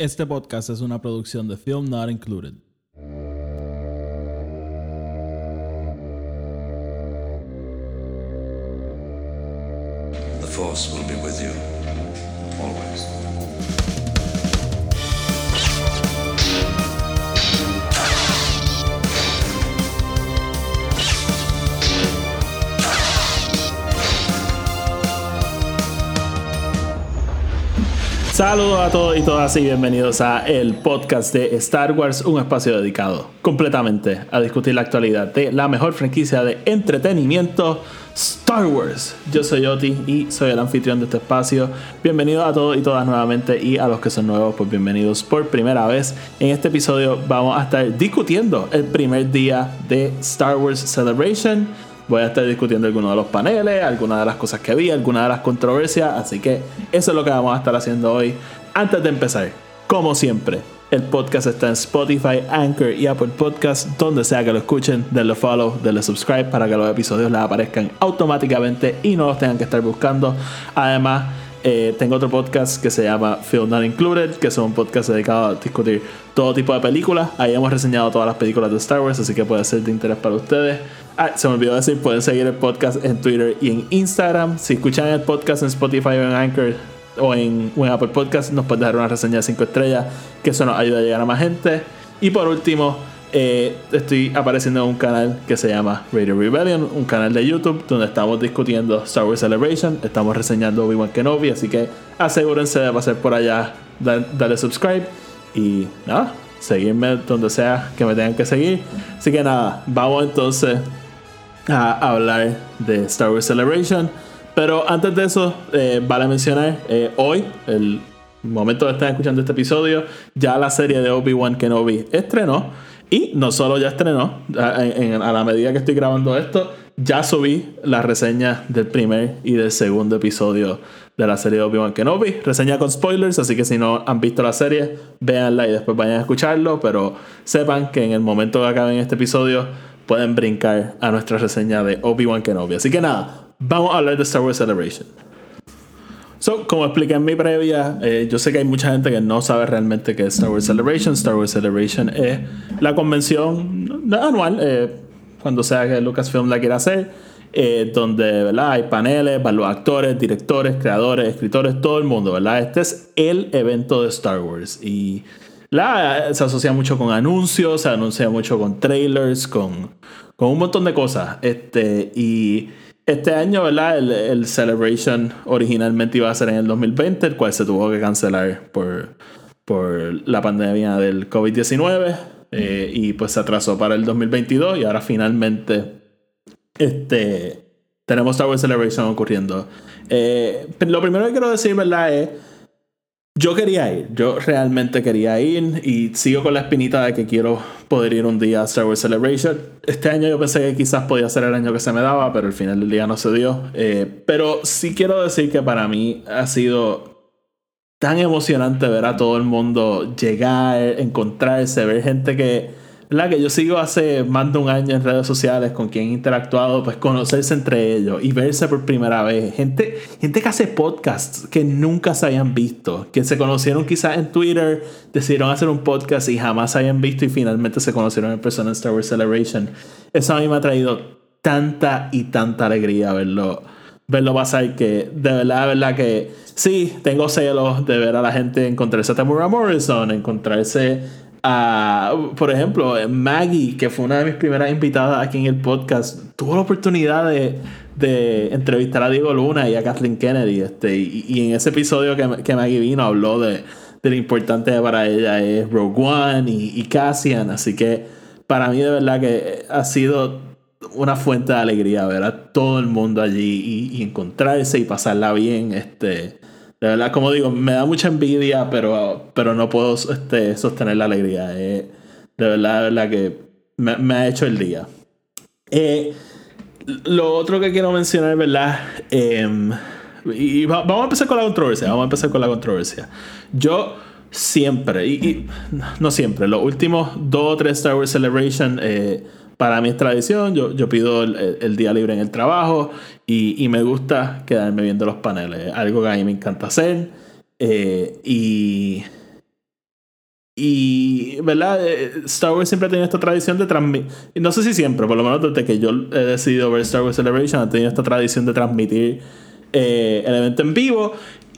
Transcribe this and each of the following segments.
Este podcast es una producción de Film Not Included. The Force will be with you. Saludos a todos y todas y bienvenidos a el podcast de Star Wars, un espacio dedicado completamente a discutir la actualidad de la mejor franquicia de entretenimiento, Star Wars. Yo soy Oti y soy el anfitrión de este espacio. Bienvenidos a todos y todas nuevamente y a los que son nuevos, pues bienvenidos por primera vez. En este episodio vamos a estar discutiendo el primer día de Star Wars Celebration voy a estar discutiendo algunos de los paneles, algunas de las cosas que vi, algunas de las controversias. Así que eso es lo que vamos a estar haciendo hoy. Antes de empezar, como siempre, el podcast está en Spotify, Anchor y Apple Podcast, donde sea que lo escuchen, denle follow, denle subscribe para que los episodios les aparezcan automáticamente y no los tengan que estar buscando. Además, eh, tengo otro podcast que se llama Film Not Included, que es un podcast dedicado a discutir todo tipo de películas. Ahí hemos reseñado todas las películas de Star Wars, así que puede ser de interés para ustedes. Ah, se me olvidó decir, pueden seguir el podcast en Twitter y en Instagram. Si escuchan el podcast en Spotify o en Anchor o en, Apple Podcast, nos pueden dejar una reseña de 5 estrellas, que eso nos ayuda a llegar a más gente. Y por último, eh, estoy apareciendo en un canal que se llama Radio Rebellion, un canal de YouTube donde estamos discutiendo Star Wars Celebration, estamos reseñando Obi-Wan Kenobi, así que asegúrense de pasar por allá, darle subscribe y nada, seguirme donde sea que me tengan que seguir. Así que nada, vamos entonces a hablar de Star Wars Celebration. Pero antes de eso, eh, vale mencionar, eh, hoy, el momento de estar escuchando este episodio, ya la serie de Obi-Wan Kenobi estrenó. Y no solo ya estrenó, a, en- a la medida que estoy grabando esto, ya subí la reseña del primer y del segundo episodio de la serie de Obi-Wan Kenobi. Reseña con spoilers, así que si no han visto la serie, véanla y después vayan a escucharlo. Pero sepan que en el momento que acaben este episodio, pueden brincar a nuestra reseña de Obi-Wan Kenobi. Así que nada, vamos a hablar de Star Wars Celebration. So, como expliqué en mi previa, eh, yo sé que hay mucha gente que no sabe realmente qué es Star Wars Celebration. Star Wars Celebration es la convención anual, eh, cuando sea que Lucasfilm la quiera hacer, eh, donde ¿verdad? hay paneles, van los actores, directores, creadores, escritores, todo el mundo, ¿verdad? Este es el evento de Star Wars y la, se asocia mucho con anuncios, se anuncia mucho con trailers, con, con un montón de cosas. Este, y este año, ¿verdad? El, el Celebration originalmente iba a ser en el 2020, el cual se tuvo que cancelar por, por la pandemia del COVID-19 eh, y pues se atrasó para el 2022 y ahora finalmente este, tenemos Star Wars Celebration ocurriendo. Eh, lo primero que quiero decir, ¿verdad? Es, yo quería ir, yo realmente quería ir y sigo con la espinita de que quiero poder ir un día a Star Wars Celebration. Este año yo pensé que quizás podía ser el año que se me daba, pero al final del día no se dio. Eh, pero sí quiero decir que para mí ha sido tan emocionante ver a todo el mundo llegar, encontrarse, ver gente que, ¿verdad? Que yo sigo hace más de un año en redes sociales con quien he interactuado, pues conocerse entre ellos y verse por primera vez. Gente, gente que hace podcasts que nunca se habían visto, que se conocieron quizás en Twitter, decidieron hacer un podcast y jamás se habían visto y finalmente se conocieron en persona en Star Wars Celebration. Eso a mí me ha traído tanta y tanta alegría verlo verlo pasar que de verdad, de verdad que sí, tengo celos de ver a la gente encontrarse a Tamura Morrison, encontrarse a, por ejemplo, Maggie, que fue una de mis primeras invitadas aquí en el podcast, tuvo la oportunidad de, entrevistar a Diego Luna y a Kathleen Kennedy, este, y, en ese episodio que, Maggie vino habló de, de lo importante para ella es Rogue One y, y Cassian, así que para mí de verdad que ha sido una fuente de alegría ver a todo el mundo allí y, y encontrarse y pasarla bien. Este, de verdad, como digo, me da mucha envidia, pero, pero no puedo este, sostener la alegría. Eh, de verdad, de verdad que me, me ha hecho el día. Eh, lo otro que quiero mencionar, ¿verdad? Em, y va- vamos a empezar con la controversia. Vamos a empezar con la controversia. Yo siempre, y, y no siempre, los últimos dos o tres Star Wars Celebration, eh, para mí es tradición. Yo, yo pido el, día libre en el trabajo y, y me gusta quedarme viendo los paneles. Algo que a mí me encanta hacer. Eh, y y, ¿verdad? Eh, Star Wars siempre ha tenido esta tradición de transmitir, no sé si siempre, por lo menos desde que yo he decidido ver Star Wars Celebration, ha tenido esta tradición de transmitir eh, el evento en vivo.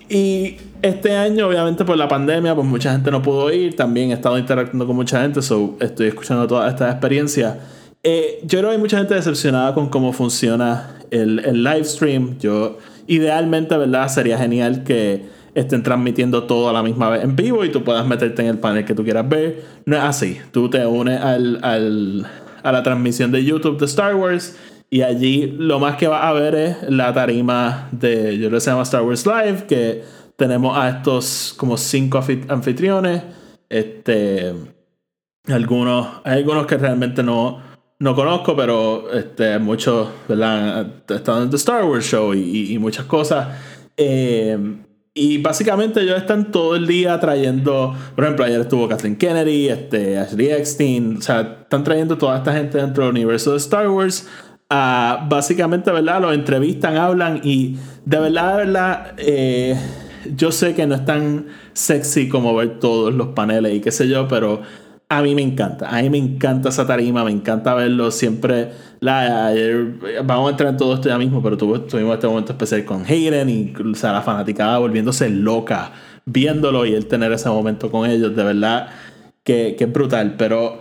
Y este año, obviamente, por la pandemia, pues mucha gente no pudo ir. También he estado interactuando con mucha gente, so estoy escuchando toda esta experiencia. Eh, yo creo que hay mucha gente decepcionada con cómo funciona el, el live stream. Yo, idealmente, ¿verdad? Sería genial que estén transmitiendo todo a la misma vez en vivo y tú puedas meterte en el panel que tú quieras ver. No es así. Tú te unes al, al, a la transmisión de YouTube de Star Wars y allí lo más que vas a ver es la tarima de, yo le se llama Star Wars Live, que tenemos a estos como cinco anfitriones. Este, algunos, hay algunos que realmente no, no conozco, pero este, muchos, ¿verdad? Están en The Star Wars Show y, muchas cosas. Eh, y básicamente ellos están todo el día trayendo, por ejemplo, ayer estuvo Kathleen Kennedy, este, Ashley Eckstein, o sea, están trayendo toda esta gente dentro del universo de Star Wars. a básicamente, ¿verdad? Los entrevistan, hablan y de verdad, de verdad, eh, yo sé que no es tan sexy como ver todos los paneles y qué sé yo, pero a mí me encanta. A mí me encanta esa tarima, me encanta verlo siempre. La, vamos a entrar en todo esto ya mismo, pero tuvimos este momento especial con Hayden y o sea, la fanaticada volviéndose loca viéndolo y él tener ese momento con ellos. De verdad que, que es brutal. Pero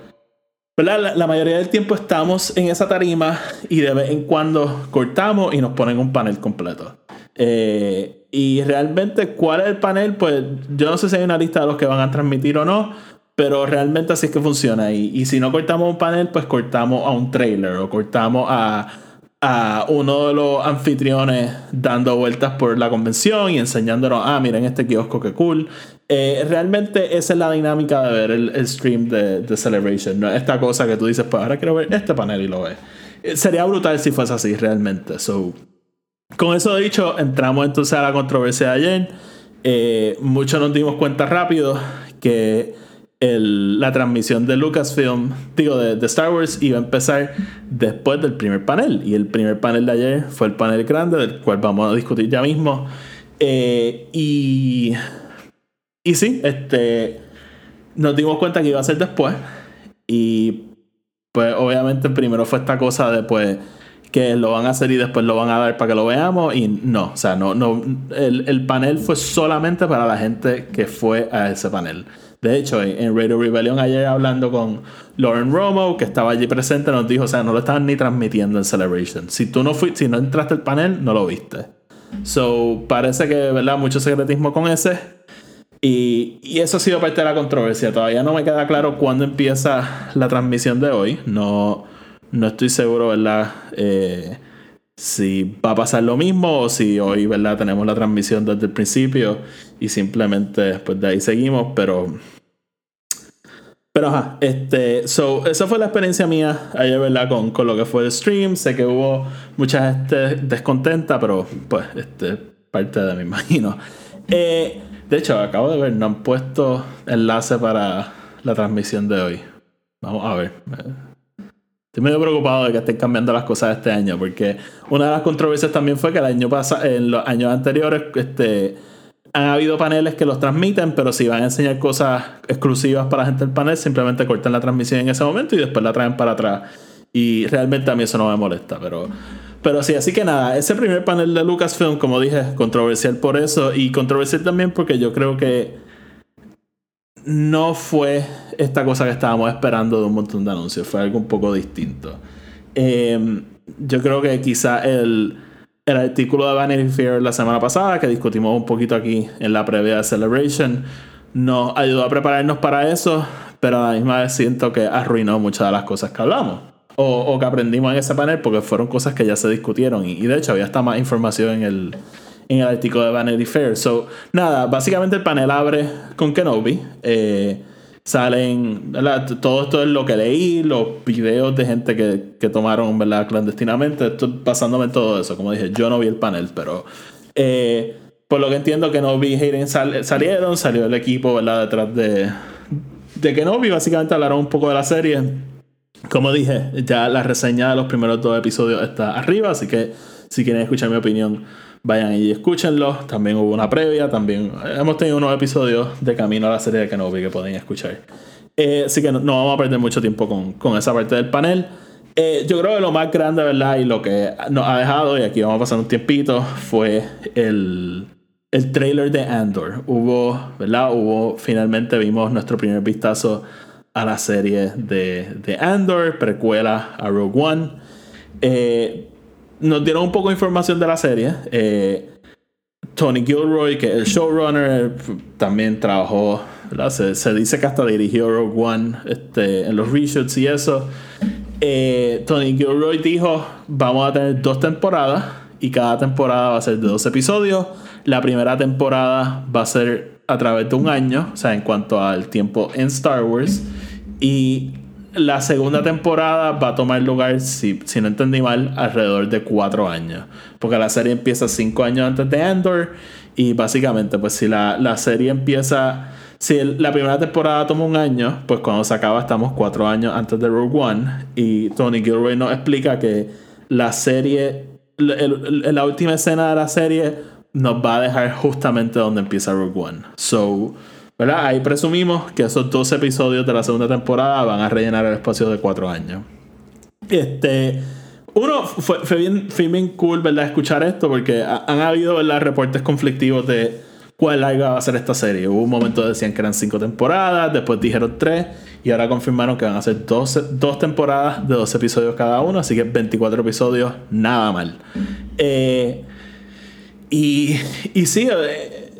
la, la, mayoría del tiempo estamos en esa tarima y de vez en cuando cortamos y nos ponen un panel completo. Eh, y realmente, ¿cuál es el panel? Pues yo no sé si hay una lista de los que van a transmitir o no pero realmente así es que funciona. Y, y si no cortamos un panel, pues cortamos a un trailer o cortamos a, a uno de los anfitriones dando vueltas por la convención y enseñándonos, ah, miren este kiosco, que cool. Eh, realmente esa es la dinámica de ver el, stream de, de, Celebration. No esta cosa que tú dices, pues ahora quiero ver este panel y lo ves. Eh, sería brutal si fuese así realmente. So, con eso dicho, entramos entonces a la controversia de ayer. Eh, muchos nos dimos cuenta rápido que la transmisión de Lucasfilm, digo, de, Star Wars, iba a empezar después del primer panel. Y el primer panel de ayer fue el panel grande, del cual vamos a discutir ya mismo. Eh, y. Y sí, este. Nos dimos cuenta que iba a ser después. Y. Pues obviamente primero fue esta cosa de pues que lo van a hacer y después lo van a dar para que lo veamos y no, o sea, no, no, el, el panel fue solamente para la gente que fue a ese panel. De hecho, en, Radio Rebellion ayer hablando con Lauren Romo, que estaba allí presente, nos dijo, o sea, no lo estaban ni transmitiendo en Celebration. Si tú no fuiste, si no entraste al panel, no lo viste. So, parece que, ¿verdad? Mucho secretismo con ese. Y, y, eso ha sido parte de la controversia. Todavía no me queda claro cuándo empieza la transmisión de hoy. No, no estoy seguro, ¿verdad? Eh, si va a pasar lo mismo o si hoy, ¿verdad? Tenemos la transmisión desde el principio y simplemente después de ahí seguimos, pero... Pero ajá, este, so, esa fue la experiencia mía ayer, ¿verdad? Con, con lo que fue el stream. Sé que hubo mucha gente descontenta, pero pues, este, parte de me imagino. Eh, de hecho, acabo de ver, no han puesto enlace para la transmisión de hoy. Vamos a ver. Estoy medio preocupado de que estén cambiando las cosas este año, porque una de las controversias también fue que el año pasado, en los años anteriores, este, han habido paneles que los transmiten, pero si van a enseñar cosas exclusivas para la gente del panel, simplemente cortan la transmisión en ese momento y después la traen para atrás. Y realmente a mí eso no me molesta, pero, pero sí, así que nada, ese primer panel de Lucasfilm, como dije, controversial por eso y controversial también porque yo creo que no fue esta cosa que estábamos esperando de un montón de anuncios, fue algo un poco distinto. Em, yo creo que quizá el, el artículo de Vanity Fair la semana pasada, que discutimos un poquito aquí en la previa de Celebration, nos ayudó a prepararnos para eso, pero a la misma vez siento que arruinó muchas de las cosas que hablamos. O, o que aprendimos en ese panel porque fueron cosas que ya se discutieron y, y de hecho había hasta más información en el, en el artículo de Vanity Fair. So, nada, básicamente el panel abre con Kenobi. Eh, salen, Todo esto es lo que leí, los videos de gente que, que tomaron, ¿verdad? Clandestinamente. Estoy pasándome todo eso. Como dije, yo no vi el panel, pero... Eh, por lo que entiendo, Kenobi y Hayden salieron, salió el equipo, ¿verdad? Detrás de, de Kenobi. Básicamente hablaron un poco de la serie. Como dije, ya la reseña de los primeros dos episodios está arriba, así que si quieren escuchar mi opinión, vayan y escúchenlo. También hubo una previa, también hemos tenido unos episodios de camino a la serie de Kenobi que pueden escuchar. Eh, así que no, vamos a perder mucho tiempo con, con esa parte del panel. Eh, yo creo que lo más grande, ¿verdad? Y lo que nos ha dejado, y aquí vamos a pasar un tiempito, fue el, el trailer de Andor. Hubo, ¿verdad? Hubo, finalmente vimos nuestro primer vistazo a la serie de, de Andor, precuela a Rogue One. Eh, nos dieron un poco de información de la serie. Eh, Tony Gilroy, que es el showrunner, también trabajó, se, dice que hasta dirigió Rogue One este, en los reshoots y eso. Eh, Tony Gilroy dijo, vamos a tener dos temporadas y cada temporada va a ser de dos episodios. La primera temporada va a ser a través de un año, o sea, en cuanto al tiempo en Star Wars. Y la segunda temporada va a tomar lugar, si, si no entendí mal, alrededor de cuatro años. Porque la serie empieza cinco años antes de Endor. Y básicamente, pues si la, la serie empieza. Si la primera temporada toma un año, pues cuando se acaba estamos cuatro años antes de Rogue One. Y Tony Gilroy nos explica que la serie. la última escena de la serie nos va a dejar justamente donde empieza Rogue One. So Ahí presumimos que esos dos episodios de la segunda temporada van a rellenar el espacio de cuatro años. Este. Uno, fue, bien, fue cool, ¿verdad? Escuchar esto porque han habido, ¿verdad? Reportes conflictivos de cuál larga va a ser esta serie. Hubo un momento que decían que eran cinco temporadas, después dijeron tres y ahora confirmaron que van a ser dos, dos temporadas de dos episodios cada uno, así que 24 episodios, nada mal. Eh, y, y sí, eh,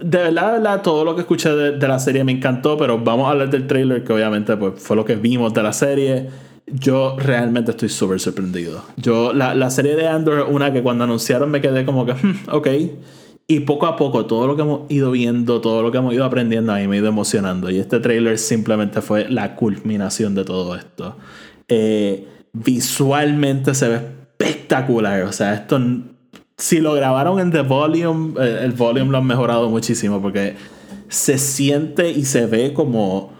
de verdad, de todo lo que escuché de, la serie me encantó, pero vamos a hablar del trailer, que obviamente pues, fue lo que vimos de la serie. Yo realmente estoy súper sorprendido. Yo, la, la, serie de Andor, una que cuando anunciaron me quedé como que, hmm, ok. Y poco a poco, todo lo que hemos ido viendo, todo lo que hemos ido aprendiendo, a mí me ha ido emocionando. Y este trailer simplemente fue la culminación de todo esto. Eh, visualmente se ve espectacular. O sea, esto si lo grabaron en The Volume, eh, el Volume lo han mejorado muchísimo porque se siente y se ve como,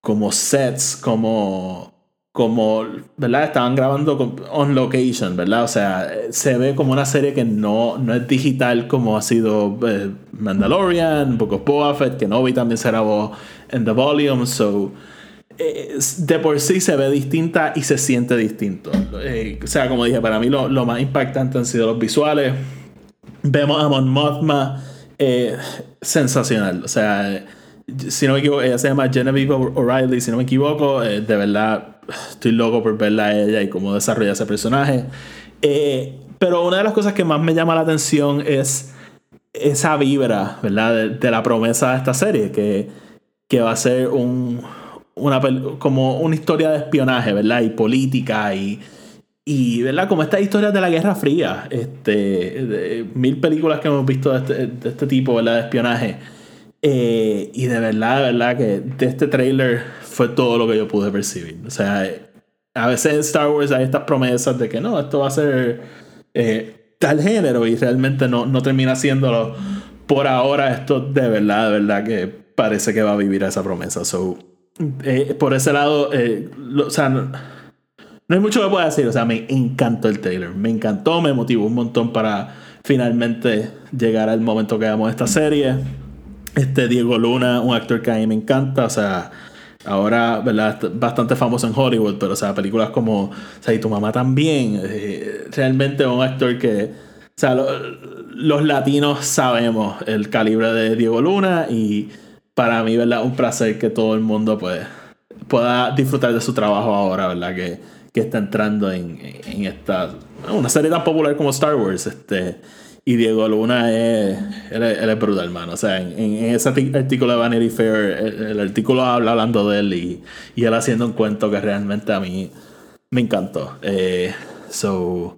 como sets, como, como, ¿verdad? Estaban grabando on location, ¿verdad? O sea, se ve como una serie que no, no es digital como ha sido eh, Mandalorian, Book of Boba Fett, que Novi también se grabó en The Volume, so de por sí se ve distinta y se siente distinto. Eh, o sea, como dije, para mí lo, más impactante han sido los visuales. Vemos a Mon Mothma eh, sensacional. O sea, si no me equivoco, ella se llama Genevieve O'Reilly, si no me equivoco. Eh, de verdad, estoy loco por verla a ella y cómo desarrolla ese personaje. pero una de las cosas que más me llama la atención es esa vibra, ¿verdad? De, de la promesa de esta serie, que, que va a ser un una, como una historia de espionaje, ¿verdad? Y política y, y ¿verdad? Como estas historias de la Guerra Fría, este, mil películas que hemos visto de este, de este tipo, ¿verdad? De espionaje. Eh, y de verdad, de verdad que de este trailer fue todo lo que yo pude percibir. O sea, a veces en Star Wars hay estas promesas de que no, esto va a ser eh, tal género y realmente no, no termina siéndolo. Por ahora esto de verdad, de verdad que parece que va a vivir esa promesa. So, eh, por ese lado, eh, o sea, no, hay mucho que pueda decir. O sea, me encantó el trailer. Me encantó, me motivó un montón para finalmente llegar al momento que hagamos esta serie. Este Diego Luna, un actor que a mí me encanta. O sea, ahora, ¿verdad? Bastante famoso en Hollywood, pero, o sea, películas como, o sea, y tu mamá también. Eh, realmente un actor que. O sea, los latinos sabemos el calibre de Diego Luna y para mí, ¿verdad? Un placer que todo el mundo pues, pueda disfrutar de su trabajo ahora, ¿verdad? Que, que está entrando en, en, esta una serie tan popular como Star Wars. Este, y Diego Luna es, es, brutal, hermano. O sea, en, en, ese artículo de Vanity Fair, el, artículo habla hablando de él y, y, él haciendo un cuento que realmente a mí me encantó. Eh, so,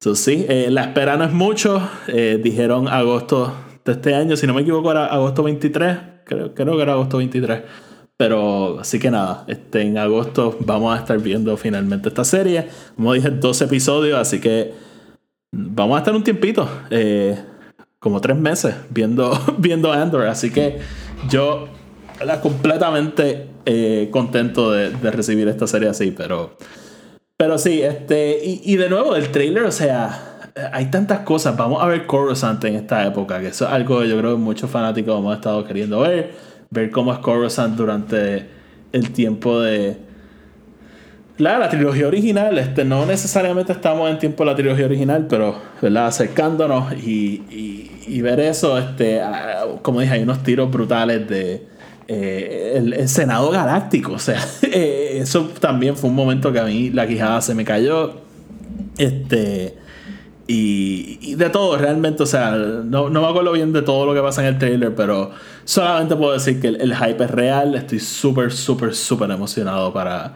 so, sí, eh, la espera no es mucho. Eh, dijeron agosto de este año, si no me equivoco, era agosto 23 creo, creo que era agosto 23. Pero así que nada, este, en agosto vamos a estar viendo finalmente esta serie. Como dije, dos episodios, así que vamos a estar un tiempito, eh, como tres meses, viendo, viendo Andor. Así que yo la, completamente eh, contento de, de, recibir esta serie así, pero, pero sí, este, y, y de nuevo, el trailer, o sea, hay tantas cosas. Vamos a ver Coruscant en esta época, que eso es algo que yo creo que muchos fanáticos hemos estado queriendo ver. Ver cómo es Coruscant durante el tiempo de. La, la trilogía original, este, no necesariamente estamos en tiempo de la trilogía original, pero ¿verdad? acercándonos y, y, ver eso, este, como dije, hay unos tiros brutales de eh, el, Senado Galáctico. O sea, eh, eso también fue un momento que a mí la quijada se me cayó. Este. Y, de todo, realmente, o sea, no, me acuerdo bien de todo lo que pasa en el trailer, pero solamente puedo decir que el, hype es real. Estoy súper, súper, súper emocionado para,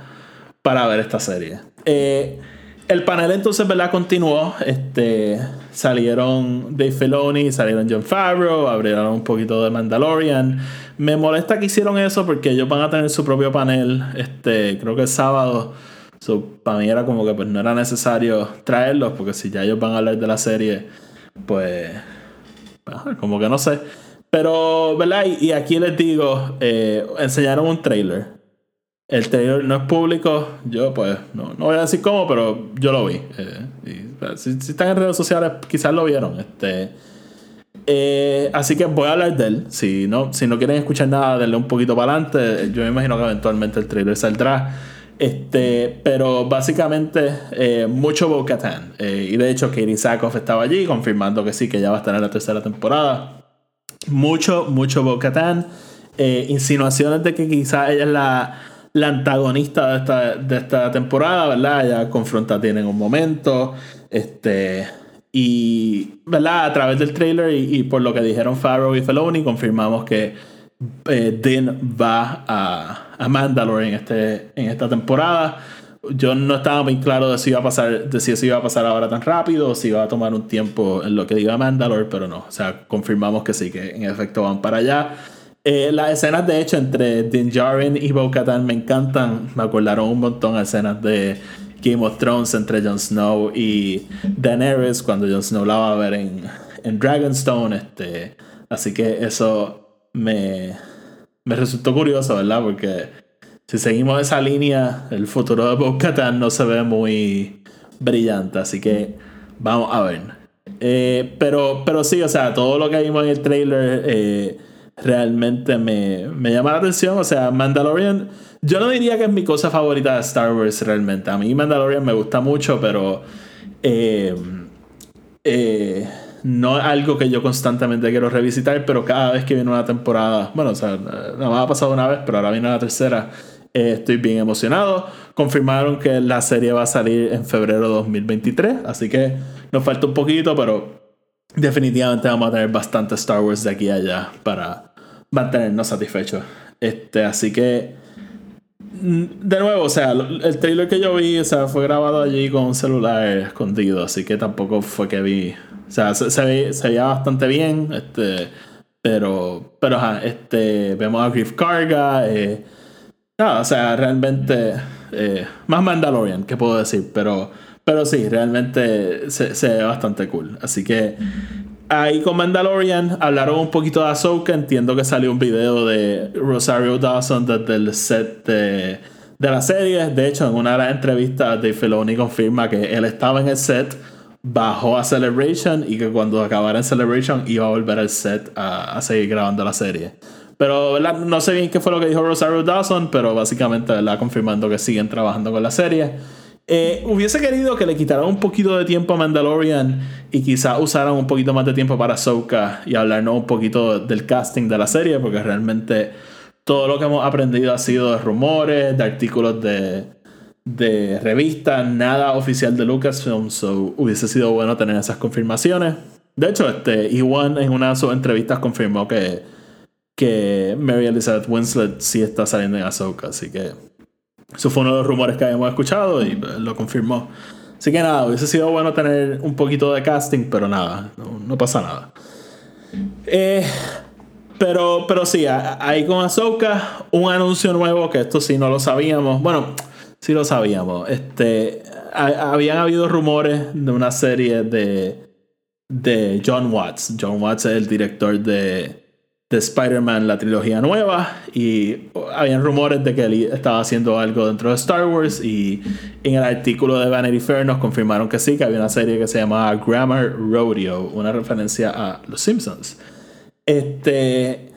para ver esta serie. Eh, el panel entonces, ¿verdad? Continuó. Este, salieron Dave Filoni, salieron John Favreau, abrieron un poquito de Mandalorian. Me molesta que hicieron eso porque ellos van a tener su propio panel, este, creo que el sábado. Para mí era como que pues no era necesario traerlos porque si ya ellos van a hablar de la serie, pues, como que no sé. Pero, ¿verdad? Y, aquí les digo, eh, enseñaron un trailer el trailer no es público, yo pues no, no voy a decir cómo, pero yo lo vi. Eh, pues, si, están en redes sociales, quizás lo vieron. Este, eh, así que voy a hablar de él. Si no, si no quieren escuchar nada, denle un poquito para adelante. Yo me imagino que eventualmente el trailer saldrá. Este, pero básicamente eh, mucho Bo Katan. y de hecho, Katie Sackhoff estaba allí confirmando que sí, que ya va a estar en la tercera temporada. Mucho, mucho Bo Katan. insinuaciones de que quizás ella es la la antagonista de esta, de esta temporada, ¿verdad? Ya confronta tienen un momento. Este. Y, ¿verdad? A través del trailer y, por lo que dijeron Farrow y Feloni, confirmamos que eh, Din va a, a Mandalore en, este, en esta temporada. Yo no estaba muy claro de si iba a pasar, de si eso iba a pasar ahora tan rápido o si iba a tomar un tiempo en lo que diga Mandalore, pero no. O sea, confirmamos que sí, que en efecto van para allá. Eh, las escenas, de hecho, entre Din Djarin y Bo-Katan me encantan. Me acordaron un montón de escenas de Game of Thrones entre Jon Snow y Daenerys cuando Jon Snow la va a ver en, en Dragonstone. Este, así que eso me, me resultó curioso, ¿verdad? Porque si seguimos esa línea, el futuro de Bo-Katan no se ve muy brillante. Así que vamos a ver. Eh, pero, pero sí, o sea, todo lo que vimos en el trailer. Eh, realmente me, me llama la atención. O sea, Mandalorian, yo no diría que es mi cosa favorita de Star Wars realmente. A mí Mandalorian me gusta mucho, pero eh, eh, no es algo que yo constantemente quiero revisitar, pero cada vez que viene una temporada, bueno, o sea, nada más ha pasado una vez, pero ahora viene la tercera. Eh, estoy bien emocionado. Confirmaron que la serie va a salir en febrero de 2023, así que nos falta un poquito, pero definitivamente vamos a tener bastante Star Wars de aquí a allá para, mantenernos satisfechos. Este, así que, de nuevo, o sea, el trailer que yo vi, o sea, fue grabado allí con un celular escondido, así que tampoco fue que vi. O sea, se, se, veía, bastante bien, este, pero, pero, ajá, este, vemos a Griff Carga, eh, o sea, realmente, eh, más Mandalorian, que puedo decir, pero, pero sí, realmente se, se ve bastante cool, así que ahí con Mandalorian hablaron un poquito de Ahsoka. Entiendo que salió un video de Rosario Dawson desde el set de, la serie. De hecho, en una de las entrevistas, Dave Filoni confirma que él estaba en el set, bajó a Celebration y que cuando acabara en Celebration iba a volver al set a, seguir grabando la serie. Pero no sé bien qué fue lo que dijo Rosario Dawson, pero básicamente ¿verdad? confirmando que siguen trabajando con la serie. Eh, hubiese querido que le quitaran un poquito de tiempo a Mandalorian y quizá usaran un poquito más de tiempo para Ahsoka y hablarnos un poquito del casting de la serie, porque realmente todo lo que hemos aprendido ha sido de rumores, de artículos de, revistas, nada oficial de Lucasfilm, so hubiese sido bueno tener esas confirmaciones. De hecho, este, Ewan en una de sus entrevistas confirmó que, que Mary Elizabeth Winslet sí está saliendo en Ahsoka, así que eso fue uno de los rumores que habíamos escuchado y lo confirmó. Así que nada, hubiese sido bueno tener un poquito de casting, pero nada, no, pasa nada. Eh, pero, pero sí, ahí con Ahsoka, un anuncio nuevo, que esto sí no lo sabíamos. Bueno, sí lo sabíamos. Este, habían habido rumores de una serie de, de John Watts. John Watts es el director de, de Spider-Man, la trilogía nueva, y habían rumores de que él estaba haciendo algo dentro de Star Wars, y en el artículo de Vanity Fair nos confirmaron que sí, que había una serie que se llamaba Grammar Rodeo, una referencia a Los Simpsons. Este,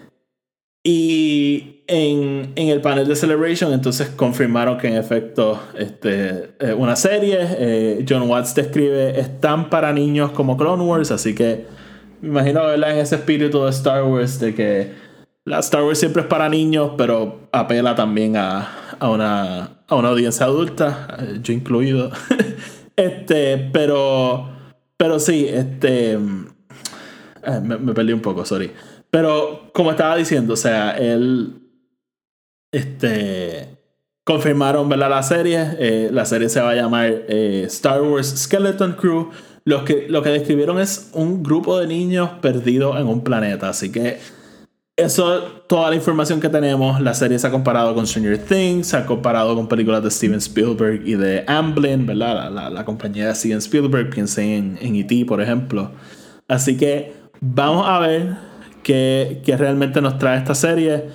y en, en el panel de Celebration, entonces confirmaron que en efecto este, una serie, eh, John Watts describe, es tan para niños como Clone Wars, así que me imagino verla en ese espíritu de Star Wars, de que la Star Wars siempre es para niños, pero apela también a, a, una, a una audiencia adulta, eh, yo incluido. este, pero, pero sí, este, eh, me, perdí un poco, sorry. Pero como estaba diciendo, o sea, él, este, confirmaron, ¿verdad? La serie, eh, la serie se va a llamar Star Wars Skeleton Crew. Lo que, lo que describieron es un grupo de niños perdidos en un planeta. Así que eso, toda la información que tenemos. La serie se ha comparado con Stranger Things, se ha comparado con películas de Steven Spielberg y de Amblin, ¿verdad? La, la, compañía de Steven Spielberg, piensen en, en E.T., por ejemplo. Así que vamos a ver qué, qué realmente nos trae esta serie.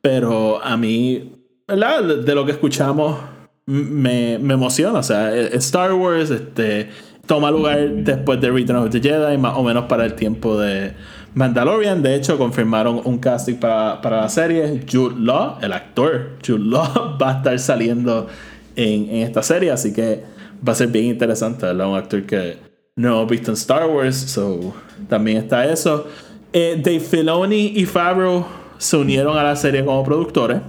Pero a mí, ¿verdad? De lo que escuchamos, me, me emociona. O sea, Star Wars, este toma lugar después de Return of the Jedi, más o menos para el tiempo de Mandalorian. De hecho, confirmaron un casting para, la serie. Jude Law, el actor Jude Law, va a estar saliendo en, esta serie, así que va a ser bien interesante, ¿verdad? Un actor que no hemos visto en Star Wars, so también está eso. Eh, Dave Filoni y Favreau se unieron a la serie como productores.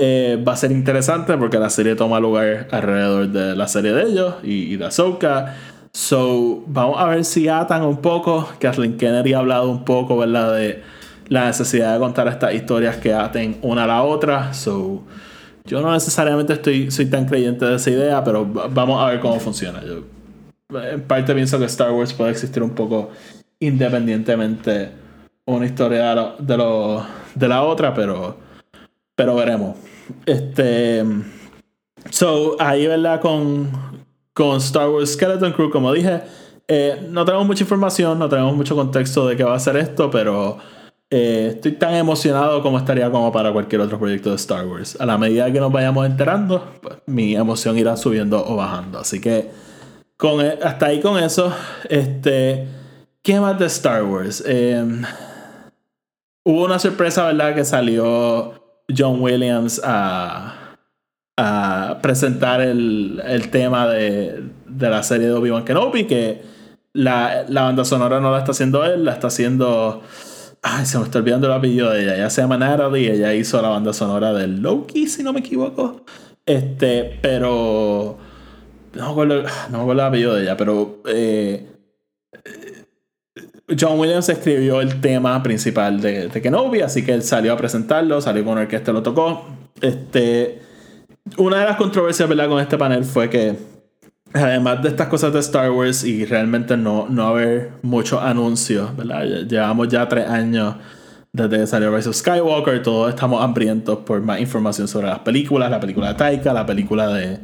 Eh, va a ser interesante porque la serie toma lugar alrededor de la serie de ellos y, de Ahsoka. So, vamos a ver si atan un poco. Kathleen Kennedy ha hablado un poco, ¿verdad? De la necesidad de contar estas historias que aten una a la otra. So, yo no necesariamente estoy, soy tan creyente de esa idea, pero vamos a ver cómo funciona. Yo, en parte pienso que Star Wars puede existir un poco independientemente una historia de, la otra, pero pero veremos. Este. So, ahí, ¿verdad? Con, con Star Wars Skeleton Crew, como dije, eh, no tenemos mucha información, no tenemos mucho contexto de qué va a ser esto, pero eh, estoy tan emocionado como estaría como para cualquier otro proyecto de Star Wars. A la medida que nos vayamos enterando, pues, mi emoción irá subiendo o bajando. Así que con, e, hasta ahí con eso. Este, ¿Qué más de Star Wars? Em, hubo una sorpresa, ¿verdad? Que salió John Williams a, a presentar el, el tema de, de, la serie de Obi-Wan Kenobi, que la, la, banda sonora no la está haciendo él, la está haciendo... Ay, se me está olvidando el apellido de ella. Ella se llama Natalie, ella hizo la banda sonora de Loki, si no me equivoco. Este, pero... No me acuerdo, no me acuerdo el apellido de ella, pero... Eh, John Williams escribió el tema principal de, de, Kenobi, así que él salió a presentarlo, salió con el que este lo tocó. Este, una de las controversias ¿verdad? con este panel fue que, además de estas cosas de Star Wars y realmente no, no haber muchos anuncios, ¿verdad? llevamos ya tres años desde que salió Rise of Skywalker, todos estamos hambrientos por más información sobre las películas, la película de Taika, la película de.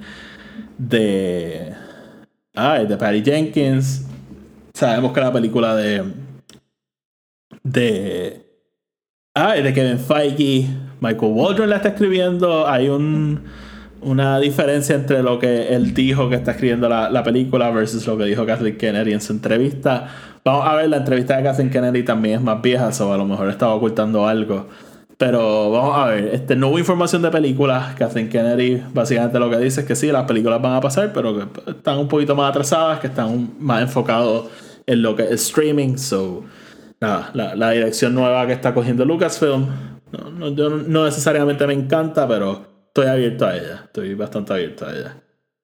de. Ay, de Patty Jenkins, Sabemos que la película de. de. Ah, de Kevin Feige, Michael Waldron la está escribiendo. Hay un, una diferencia entre lo que él dijo que está escribiendo la, la, película versus lo que dijo Kathleen Kennedy en su entrevista. Vamos a ver, la entrevista de Kathleen Kennedy también es más vieja, o a lo mejor estaba ocultando algo. Pero vamos a ver, este, no hubo información de películas. Kathleen Kennedy básicamente lo que dice es que sí, las películas van a pasar, pero que están un poquito más atrasadas, que están más enfocados en lo que es streaming. So, nada, la, dirección nueva que está cogiendo Lucasfilm, no, no, no necesariamente me encanta, pero estoy abierto a ella. Estoy bastante abierto a ella.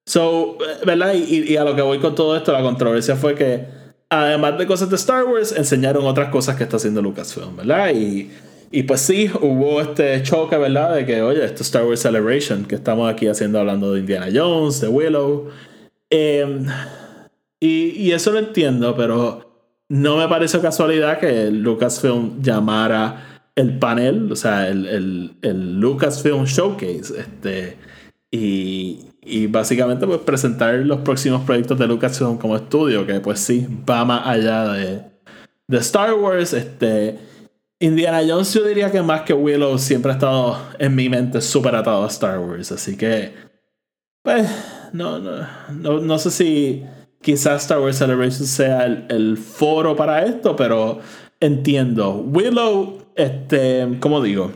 So, ¿verdad? Y, a lo que voy con todo esto, la controversia fue que, además de cosas de Star Wars, enseñaron otras cosas que está haciendo Lucasfilm, ¿verdad? Y, y pues sí, hubo este choque, ¿verdad? De que, oye, esto es Star Wars Celebration, que estamos aquí haciendo hablando de Indiana Jones, de Willow. Eh, y, y eso lo entiendo, pero no me parece casualidad que Lucasfilm llamara el panel, o sea, el, el, el Lucasfilm Showcase, este, y, y, básicamente pues presentar los próximos proyectos de Lucasfilm como estudio, que pues sí, va más allá de, de Star Wars, este, Indiana Jones yo diría que más que Willow siempre ha estado en mi mente súper atado a Star Wars, así que pues no, no, no, no sé si quizás Star Wars Celebration sea el, el, foro para esto, pero entiendo. Willow, este, como digo,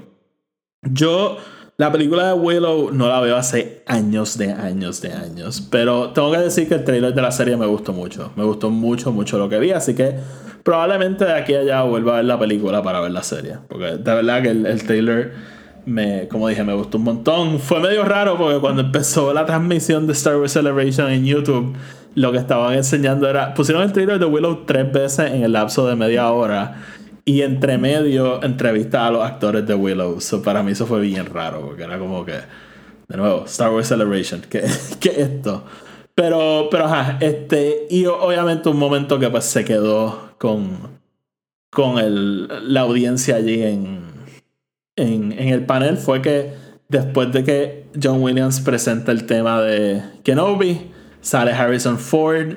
yo la película de Willow no la veo hace años de años de años, pero tengo que decir que el trailer de la serie me gustó mucho, me gustó mucho, mucho lo que vi, así que probablemente de aquí a allá vuelva a ver la película para ver la serie, porque de verdad que el, el trailer me, como dije, me gustó un montón. Fue medio raro porque cuando empezó la transmisión de Star Wars Celebration en YouTube, lo que estaban enseñando era. Pusieron el trailer de Willow tres veces en el lapso de media hora. Y entre medio entrevista a los actores de Willow. So, para mí eso fue bien raro porque era como que. De nuevo, Star Wars Celebration. ¿Qué, qué esto? Pero, pero ajá, este. Y obviamente un momento que pues se quedó con. Con el, la audiencia allí en en, el panel fue que después de que John Williams presenta el tema de Kenobi, sale Harrison Ford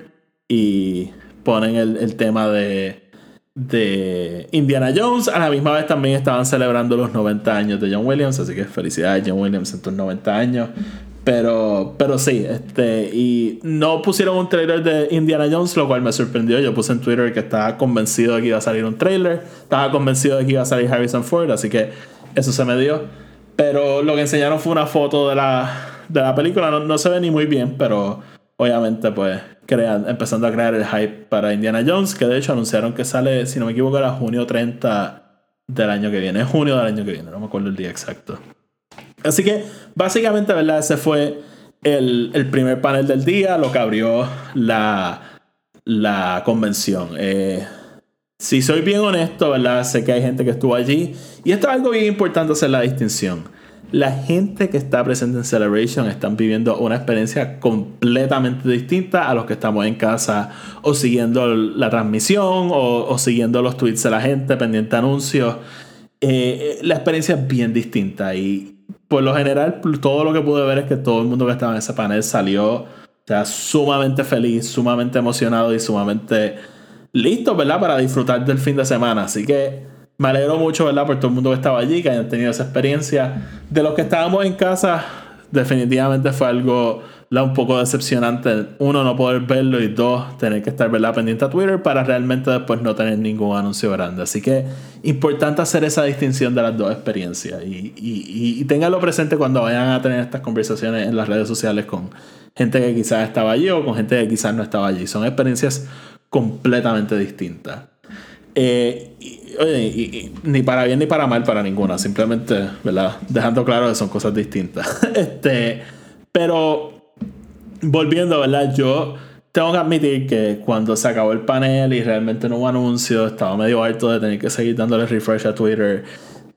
y ponen el, el tema de, de Indiana Jones. A la misma vez también estaban celebrando los 90 años de John Williams, así que felicidades John Williams en tus 90 años. Pero, pero sí, este, y no pusieron un trailer de Indiana Jones, lo cual me sorprendió. Yo puse en Twitter que estaba convencido de que iba a salir un trailer, estaba convencido de que iba a salir Harrison Ford, así que eso se me dio. Pero lo que enseñaron fue una foto de la, de la película. No, se ve ni muy bien, pero obviamente, pues, crean, empezando a crear el hype para Indiana Jones. Que de hecho anunciaron que sale, si no me equivoco, era junio 30 del año que viene. Es junio del año que viene, no me acuerdo el día exacto. Así que, básicamente, ¿verdad? Ese fue el, el primer panel del día, lo que abrió la, la convención. Eh, si soy bien honesto, ¿verdad? Sé que hay gente que estuvo allí. Y esto es algo bien importante hacer la distinción. La gente que está presente en Celebration están viviendo una experiencia completamente distinta a los que estamos en casa o siguiendo la transmisión o, siguiendo los tweets de la gente, pendiente de anuncios. Eh, la experiencia es bien distinta y por lo general todo lo que pude ver es que todo el mundo que estaba en ese panel salió sea, sumamente feliz, sumamente emocionado y sumamente listo, ¿verdad? Para disfrutar del fin de semana. Así que me alegro mucho, ¿verdad? Por todo el mundo que estaba allí, que hayan tenido esa experiencia. De los que estábamos en casa, definitivamente fue algo un poco decepcionante. Uno, no poder verlo y dos, tener que estar ¿verdad? pendiente a Twitter para realmente después no tener ningún anuncio grande. Así que importante hacer esa distinción de las dos experiencias y, y, y, ténganlo presente cuando vayan a tener estas conversaciones en las redes sociales con gente que quizás estaba allí o con gente que quizás no estaba allí. Son experiencias completamente distinta. Eh, y, ni para bien ni para mal para ninguna, simplemente, ¿verdad? Dejando claro que son cosas distintas. este, pero volviendo, ¿verdad? Yo tengo que admitir que cuando se acabó el panel y realmente no hubo anuncio, estaba medio harto de tener que seguir dándole refresh a Twitter,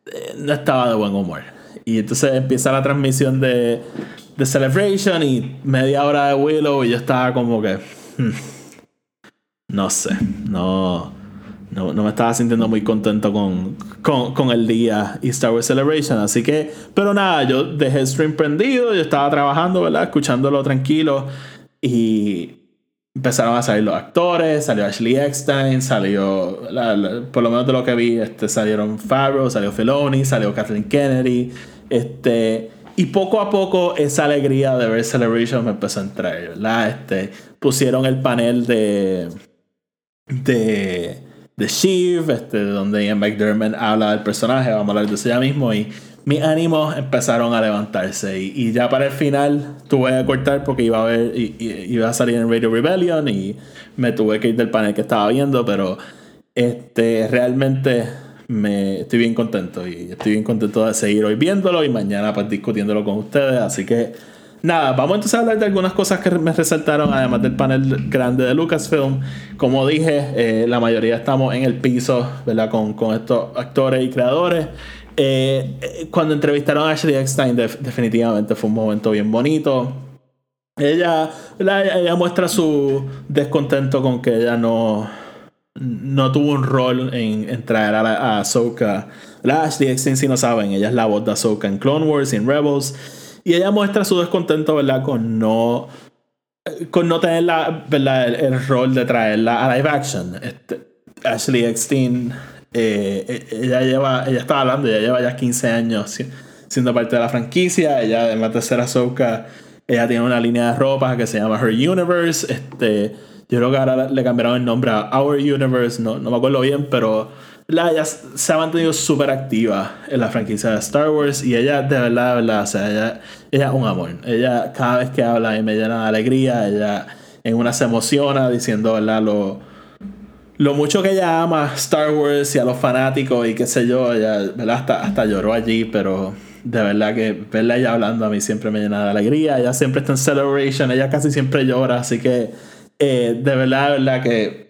eh, no estaba de buen humor. Y entonces empieza la transmisión de, de Celebration y media hora de Willow y yo estaba como que... Hmm, no sé, no, no, me estaba sintiendo muy contento con, con, el día y Star Wars Celebration. Así que, pero nada, yo dejé el stream prendido, yo estaba trabajando, ¿verdad? Escuchándolo tranquilo y empezaron a salir los actores, salió Ashley Eckstein, salió, por lo menos de lo que vi, este, salieron Favreau, salió Filoni, salió Kathleen Kennedy, este... Y poco a poco esa alegría de ver Celebration me empezó a entrar, ¿verdad? Este, pusieron el panel de, de, de Shiv, este, donde Ian McDermott habla del personaje, vamos a hablar de eso ya mismo, y mis ánimos empezaron a levantarse. Y, ya para el final tuve que cortar porque iba a ver, y, iba a salir en Radio Rebellion y me tuve que ir del panel que estaba viendo, pero este, realmente me estoy bien contento y estoy bien contento de seguir hoy viéndolo y mañana pues discutiéndolo con ustedes. Así que Nada, vamos entonces a hablar de algunas cosas que me resaltaron, además del panel grande de Lucasfilm. Como dije, eh, la mayoría estamos en el piso, ¿verdad? Con, estos actores y creadores. Eh, eh, cuando entrevistaron a Ashley Eckstein, definitivamente fue un momento bien bonito. Ella, ella muestra su descontento con que ella no, no tuvo un rol en, traer a, a Ahsoka. La Ashley Eckstein, si no saben, ella es la voz de Ahsoka en Clone Wars y en Rebels. Y ella muestra su descontento, ¿verdad? Con no, con no tener la, ¿verdad? El, rol de traerla a live action. Este, Ashley Eckstein Eh, e, ella lleva, ella estaba hablando, ella lleva ya 15 años siendo parte de la franquicia. Ella, además de ser Ahsoka, ella tiene una línea de ropa que se llama Her Universe. Este, yo creo que ahora le cambiaron el nombre a Our Universe, no, no me acuerdo bien, pero la, ella se ha mantenido súper activa en la franquicia de Star Wars y ella, de verdad, de verdad, o sea, ella, ella es un amor. Ella, cada vez que habla, y me llena de alegría. Ella en una se emociona diciendo, ¿verdad? Lo, lo mucho que ella ama Star Wars y a los fanáticos y qué sé yo, ella, ¿verdad? Hasta, hasta lloró allí, pero de verdad que verla ella hablando a mí siempre me llena de alegría. Ella siempre está en celebration, ella casi siempre llora, así que eh, de verdad, de verdad que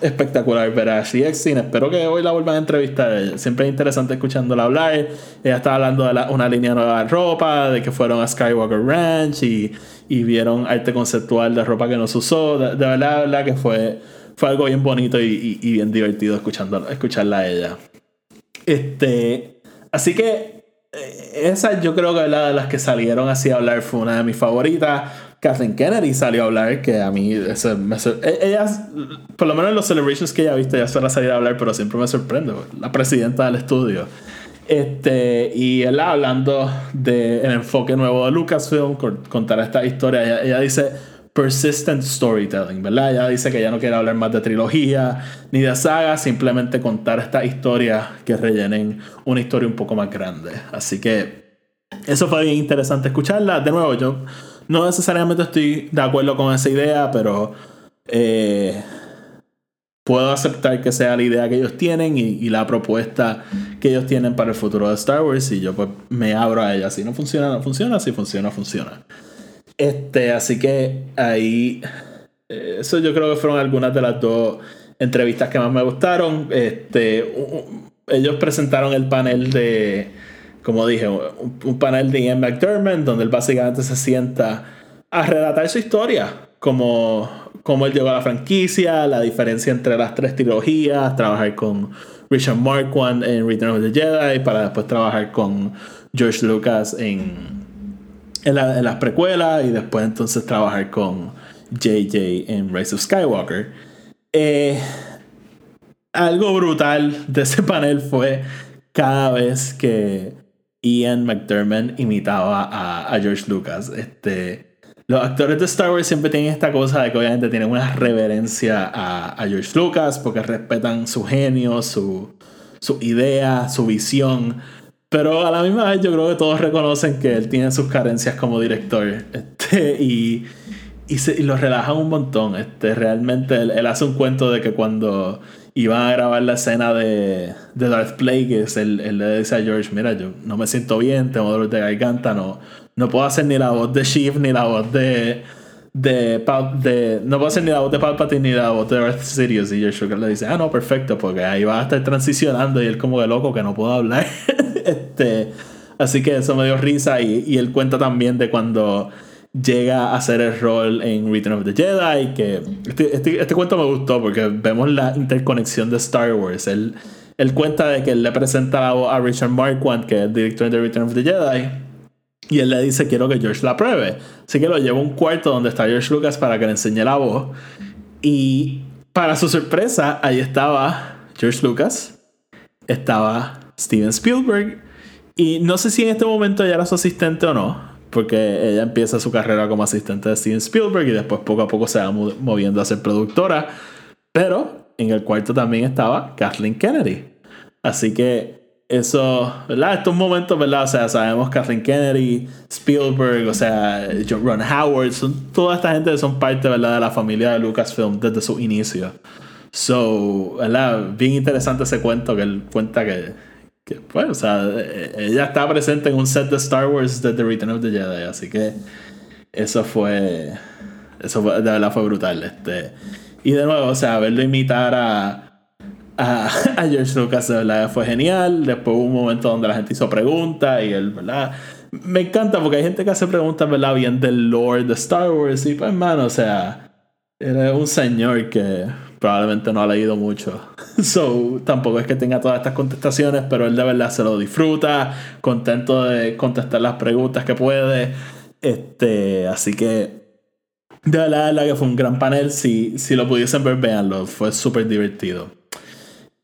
espectacular ver a Ashley Exin. Espero que hoy la vuelvan a entrevistar. Siempre es interesante escuchándola hablar. Ella estaba hablando de una línea nueva de ropa, de que fueron a Skywalker Ranch y, y vieron arte conceptual de ropa que no usó. De, verdad, verdad que fue, fue algo bien bonito y, bien divertido escucharla a ella. Este, así que eh, esa yo creo que la de las que salieron así a hablar fue una de mis favoritas. Kathleen Kennedy salió a hablar, que a mí me e-, por lo menos en los celebrations que ella ha visto, ella suele salir a hablar, pero siempre me sorprende, la presidenta del estudio. Este, y él hablando del enfoque nuevo de Lucasfilm, contar esta historia, ella, dice persistent storytelling, ¿verdad? Ella dice que ya no quiere hablar más de trilogía ni de saga, simplemente contar esta historia que rellenen una historia un poco más grande. Así que eso fue bien interesante escucharla. De nuevo, yo no necesariamente estoy de acuerdo con esa idea, pero eh, puedo aceptar que sea la idea que ellos tienen y, la propuesta que ellos tienen para el futuro de Star Wars y yo pues me abro a ella. Si no funciona, no funciona. Si funciona, funciona. Este, así que ahí, eh, eso yo creo que fueron algunas de las dos entrevistas que más me gustaron. Este, ellos presentaron el panel de como dije, un, panel de Ian McDermott donde él básicamente se sienta a relatar su historia, como, como él llegó a la franquicia, la diferencia entre las tres trilogías, trabajar con Richard Marquand en Return of the Jedi, para después trabajar con George Lucas en, en, las precuelas y después entonces trabajar con JJ en Rise of Skywalker. Eh, algo brutal de ese panel fue cada vez que Ian McDermott imitaba a, George Lucas. Este, los actores de Star Wars siempre tienen esta cosa de que obviamente tienen una reverencia a, George Lucas porque respetan su genio, su, idea, su visión. Pero a la misma vez yo creo que todos reconocen que él tiene sus carencias como director. Este, y, y, se, lo relajan un montón. Este, realmente él hace un cuento de que cuando iban a grabar la escena de, de Darth Plagueis, él, él, le dice a George, mira, yo no me siento bien, tengo dolor de garganta, no, no puedo hacer ni la voz de Sheev ni la voz de... De, no puedo hacer ni la voz de Palpatine ni la voz de Darth Sidious y George Lucas le dice ah no perfecto porque ahí va a estar transicionando y él como de loco que no puedo hablar. Este así que eso me dio risa y, y él cuenta también de cuando llega a hacer el rol en Return of the Jedi. Que este, este, este, cuento me gustó porque vemos la interconexión de Star Wars. Él, él cuenta de que él le presenta la voz a Richard Marquand, que es el director de Return of the Jedi. Y él le dice, quiero que George la pruebe. Así que lo lleva a un cuarto donde está George Lucas para que le enseñe la voz. Y para su sorpresa, ahí estaba George Lucas, estaba Steven Spielberg. Y no sé si en este momento ya era su asistente o no, porque ella empieza su carrera como asistente de Steven Spielberg y después poco a poco se va moviendo a ser productora. Pero en el cuarto también estaba Kathleen Kennedy. Así que eso, ¿verdad? Estos momentos, ¿verdad? O sea, sabemos Kathleen Kennedy, Spielberg, o sea, Ron Howard, son, toda esta gente son parte, ¿verdad? De la familia de Lucasfilm desde su inicio. So, ¿verdad? Bien interesante ese cuento que él cuenta que que pues, o sea, ella está presente en un set de Star Wars de The Return of the Jedi, así que eso fue, eso fue, de verdad fue brutal. Este, y de nuevo, o sea, verlo imitar a, a, a, George Lucas, de verdad, fue genial. Después hubo un momento donde la gente hizo preguntas y él, ¿verdad? Me encanta porque hay gente que hace preguntas, ¿verdad? Bien del lore de Star Wars y pues, hermano, o sea, era un señor que probablemente no ha leído mucho. So, tampoco es que tenga todas estas contestaciones, pero él de verdad se lo disfruta, contento de contestar las preguntas que puede. Este, así que de verdad, que fue un gran panel. Si, si lo pudiesen ver, véanlo. Fue súper divertido.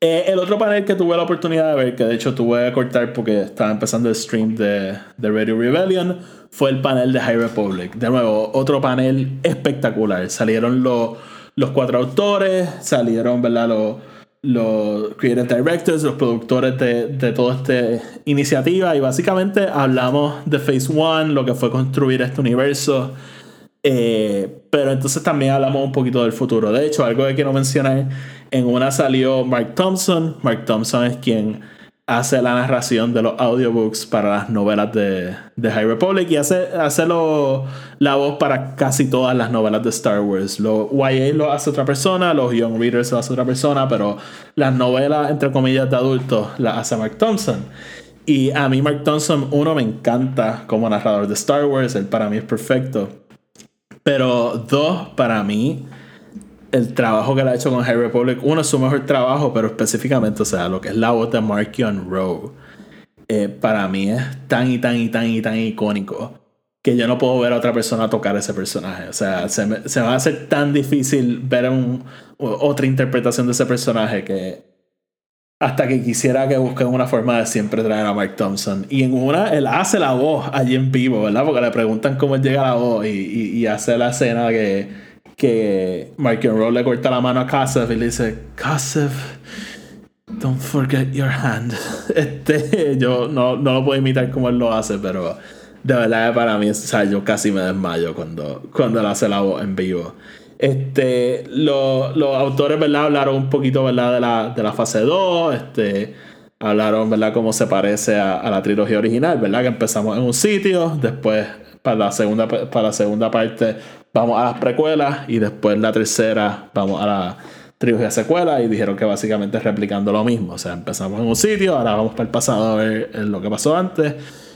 Eh, el otro panel que tuve la oportunidad de ver, que de hecho tuve que cortar porque estaba empezando el stream de, de Radio Rebellion, fue el panel de High Republic. De nuevo, otro panel espectacular. Salieron los, los cuatro autores, salieron, ¿verdad? Los, los creative directors, los productores de, de toda esta iniciativa y básicamente hablamos de Phase One, lo que fue construir este universo. Eh, pero entonces también hablamos un poquito del futuro. De hecho, algo que quiero mencionar, en una salió Mark Thompson. Mark Thompson es quien hace la narración de los audiobooks para las novelas de, de High Republic y hace, hace la voz para casi todas las novelas de Star Wars. Los YA lo hace otra persona, los Young Readers lo hace otra persona, pero las novelas, entre comillas, de adultos las hace Mark Thompson. Y a mí Mark Thompson, uno, me encanta como narrador de Star Wars, él para mí es perfecto. Pero dos, para mí, el trabajo que le ha hecho con High Republic, uno es su mejor trabajo, pero específicamente, o sea, lo que es la voz de Markion Rowe, eh, para mí es tan y tan y tan y tan icónico que yo no puedo ver a otra persona tocar ese personaje. O sea, se me, se va a hacer tan difícil ver un, otra interpretación de ese personaje que hasta que quisiera que busquen una forma de siempre traer a Mark Thompson. Y en una, él hace la voz allí en vivo, ¿verdad? Porque le preguntan cómo llega la voz y, y hace la escena que que Mike Rowe le corta la mano a Kasev y le dice, Kasev, don't forget your hand. Este, yo no, no lo puedo imitar como él lo hace, pero de verdad para mí, o sea, yo casi me desmayo cuando, cuando él hace la voz en vivo. Este, los autores, ¿verdad? Hablaron un poquito, ¿verdad? De la, de la fase 2, este, hablaron, ¿verdad? Cómo se parece a, a, la trilogía original, ¿verdad? Que empezamos en un sitio, después para la segunda, para la segunda parte vamos a las precuelas y después la tercera vamos a la trilogía secuela y dijeron que básicamente es replicando lo mismo. O sea, empezamos en un sitio, ahora vamos para el pasado a ver lo que pasó antes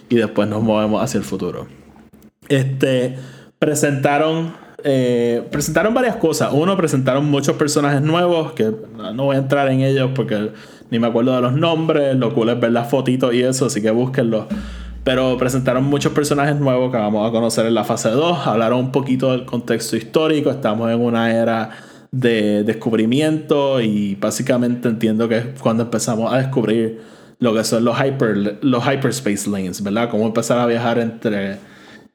y después nos movemos hacia el futuro. Este, presentaron, eh, presentaron varias cosas. Uno, presentaron muchos personajes nuevos, que no voy a entrar en ellos porque ni me acuerdo de los nombres. Lo cool es ver las fotitos y eso, así que búsquenlos. Pero presentaron muchos personajes nuevos que vamos a conocer en la fase 2. Hablaron un poquito del contexto histórico. Estamos en una era de descubrimiento y básicamente entiendo que es cuando empezamos a descubrir lo que son los, hyper, los hyperspace lanes, ¿verdad? Cómo empezar a viajar entre,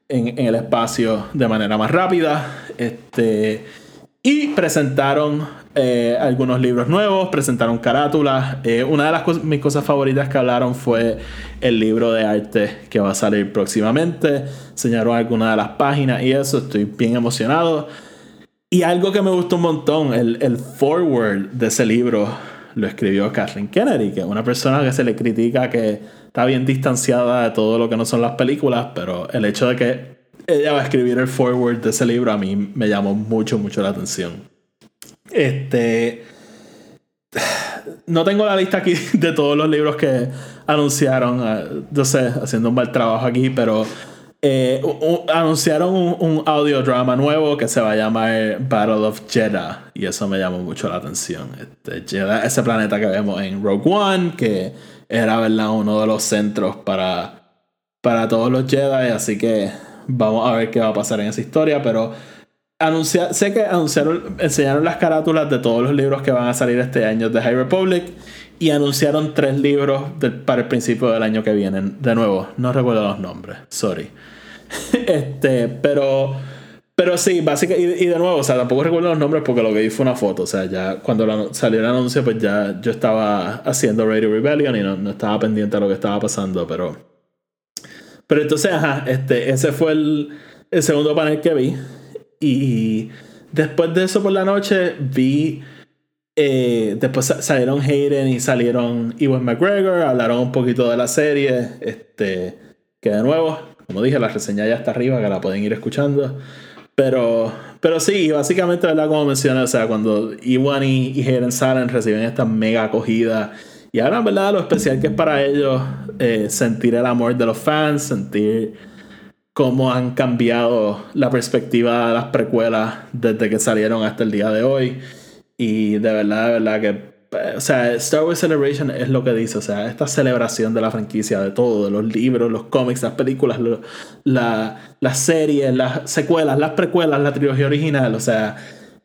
en, en el espacio de manera más rápida. Este, y presentaron eh, algunos libros nuevos, presentaron carátulas. Eh, una de las mis cosas favoritas que hablaron fue el libro de arte que va a salir próximamente. Enseñaron algunas de las páginas y eso, estoy bien emocionado. Y algo que me gustó un montón, el, el forward de ese libro lo escribió Kathleen Kennedy, que es una persona que se le critica que está bien distanciada de todo lo que no son las películas, pero el hecho de que ella va a escribir el forward de ese libro a mí me llamó mucho, mucho la atención. Este. No tengo la lista aquí de todos los libros que anunciaron. Ah, yo sé, haciendo un mal trabajo aquí, pero eh, anunciaron un, un, audio drama nuevo que se va a llamar Battle of Jeddah. Y eso me llamó mucho la atención. Este, Jeddah, ese planeta que vemos en Rogue One, que era ¿verdad? uno de los centros para, para todos los Jedi. Así que vamos a ver qué va a pasar en esa historia. Pero anunciar, sé que anunciaron, enseñaron las carátulas de todos los libros que van a salir este año de High Republic y anunciaron tres libros para el principio del año que viene. De nuevo, no recuerdo los nombres, sorry. este, pero, pero sí, básicamente, y, de nuevo, o sea, tampoco recuerdo los nombres porque lo que vi fue una foto. O sea, ya cuando salió el anuncio, pues ya yo estaba haciendo Radio Rebellion y no, estaba pendiente de lo que estaba pasando, pero. Pero entonces, este, ese fue el, el segundo panel que vi. Y después de eso por la noche vi... Eh, después salieron Hayden y salieron Ewan McGregor, hablaron un poquito de la serie, este, que de nuevo, como dije, la reseña ya está arriba, que la pueden ir escuchando. Pero, pero sí, básicamente, ¿verdad? Como mencioné, o sea, cuando Ewan y, y Hayden salen, reciben esta mega acogida. Y ahora, ¿verdad? Lo especial que es para ellos eh, sentir el amor de los fans, sentir cómo han cambiado la perspectiva de las precuelas desde que salieron hasta el día de hoy. Y de verdad, de verdad que o sea, Star Wars Celebration es lo que dice, o sea, esta celebración de la franquicia, de todo, de los libros, los cómics, las películas, la, las series, las secuelas, las precuelas, la trilogía original, o sea,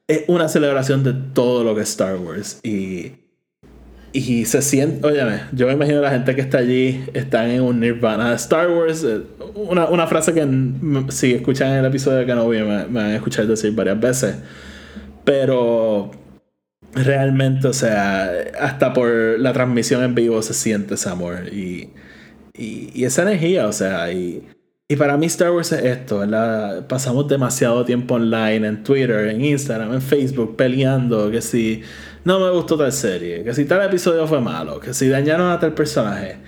es una celebración de todo lo que es Star Wars. Y y se siente, óyeme, yo me imagino la gente que está allí están en un nirvana Star Wars. eh, Una, una frase que si escuchan en el episodio de Kenobi me, me van a escuchar decir varias veces. Pero realmente, o sea, hasta por la transmisión en vivo se siente ese amor y, y, y esa energía, o sea, y, y para mí Star Wars es esto, ¿verdad? Pasamos demasiado tiempo online, en Twitter, en Instagram, en Facebook, peleando, que si no me gustó tal serie, que si tal episodio fue malo, que si dañaron a tal personaje.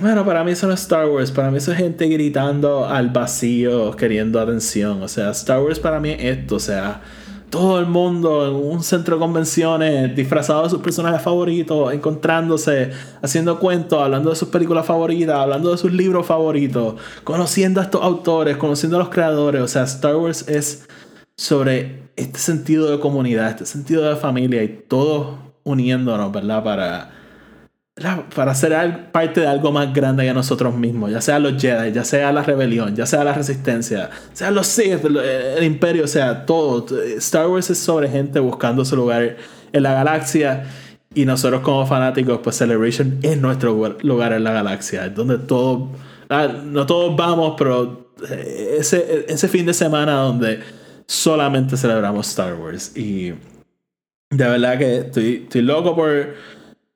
Bueno, para mí eso no es Star Wars, para mí eso es gente gritando al vacío, queriendo atención. O sea, Star Wars para mí es esto, o sea, todo el mundo en un centro de convenciones, disfrazado de sus personajes favoritos, encontrándose, haciendo cuentos, hablando de sus películas favoritas, hablando de sus libros favoritos, conociendo a estos autores, conociendo a los creadores. O sea, Star Wars es sobre este sentido de comunidad, este sentido de familia y todos uniéndonos, ¿verdad? Para, ¿verdad? para ser parte de algo más grande que nosotros mismos, ya sea los Jedi, ya sea la rebelión, ya sea la resistencia, sea los Sith, el, imperio, o sea, todo. Star Wars es sobre gente buscando su lugar en la galaxia y nosotros como fanáticos, pues Celebration es nuestro lugar- lugar en la galaxia, es donde todos, ah, no todos vamos, pero eh, ese, ese fin de semana donde solamente celebramos Star Wars y de verdad que estoy, estoy loco por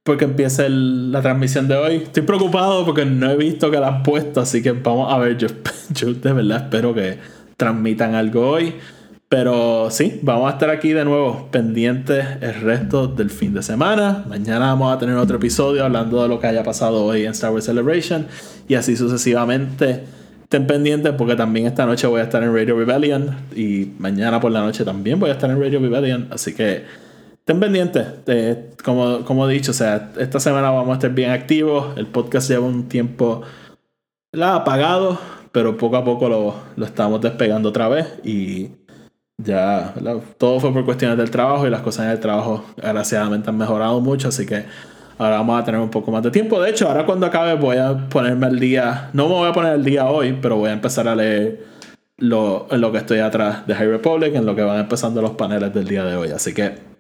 porque empiece la transmisión de hoy. Estoy preocupado porque no he visto que la han puesto, así que vamos a ver. Yo, yo de verdad espero que transmitan algo hoy. Pero sí, vamos a estar aquí de nuevo pendientes el resto del fin de semana. Mañana vamos a tener otro episodio hablando de lo que haya pasado hoy en Star Wars Celebration y así sucesivamente. Estén pendientes porque también esta noche voy a estar en Radio Rebellion y mañana por la noche también voy a estar en Radio Rebellion. Así que estén pendientes. Eh, como, como he dicho, o sea, esta semana vamos a estar bien activos. El podcast lleva un tiempo ¿verdad? apagado, pero poco a poco lo, lo estamos despegando otra vez y ya todo fue por cuestiones del trabajo y las cosas en el trabajo agraciadamente han mejorado mucho, así que ahora vamos a tener un poco más de tiempo. De hecho, ahora cuando acabe voy a ponerme al día, no me voy a poner al día hoy, pero voy a empezar a leer lo, en lo que estoy atrás de High Republic, en lo que van empezando los paneles del día de hoy. Así que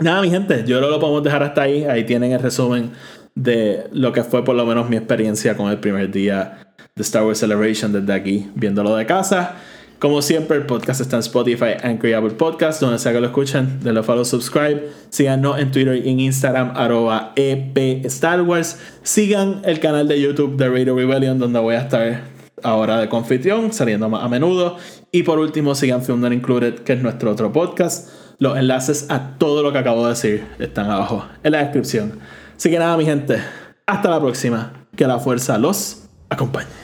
Nada, mi gente, yo lo podemos dejar hasta ahí. Ahí tienen el resumen de lo que fue por lo menos mi experiencia con el primer día de Star Wars Celebration desde aquí, viéndolo de casa. Como siempre, el podcast está en Spotify, Anchor y Apple Podcast, donde sea que lo escuchen, denle follow, subscribe. Síganos en Twitter y en Instagram, arroba EP Star Wars. Sigan el canal de YouTube de Radio Rebellion, donde voy a estar ahora de confitrión, saliendo más a menudo. Y por último, sigan Film Not Included, que es nuestro otro podcast. Los enlaces a todo lo que acabo de decir están abajo en la descripción. Así que nada, mi gente, hasta la próxima. Que la fuerza los acompañe.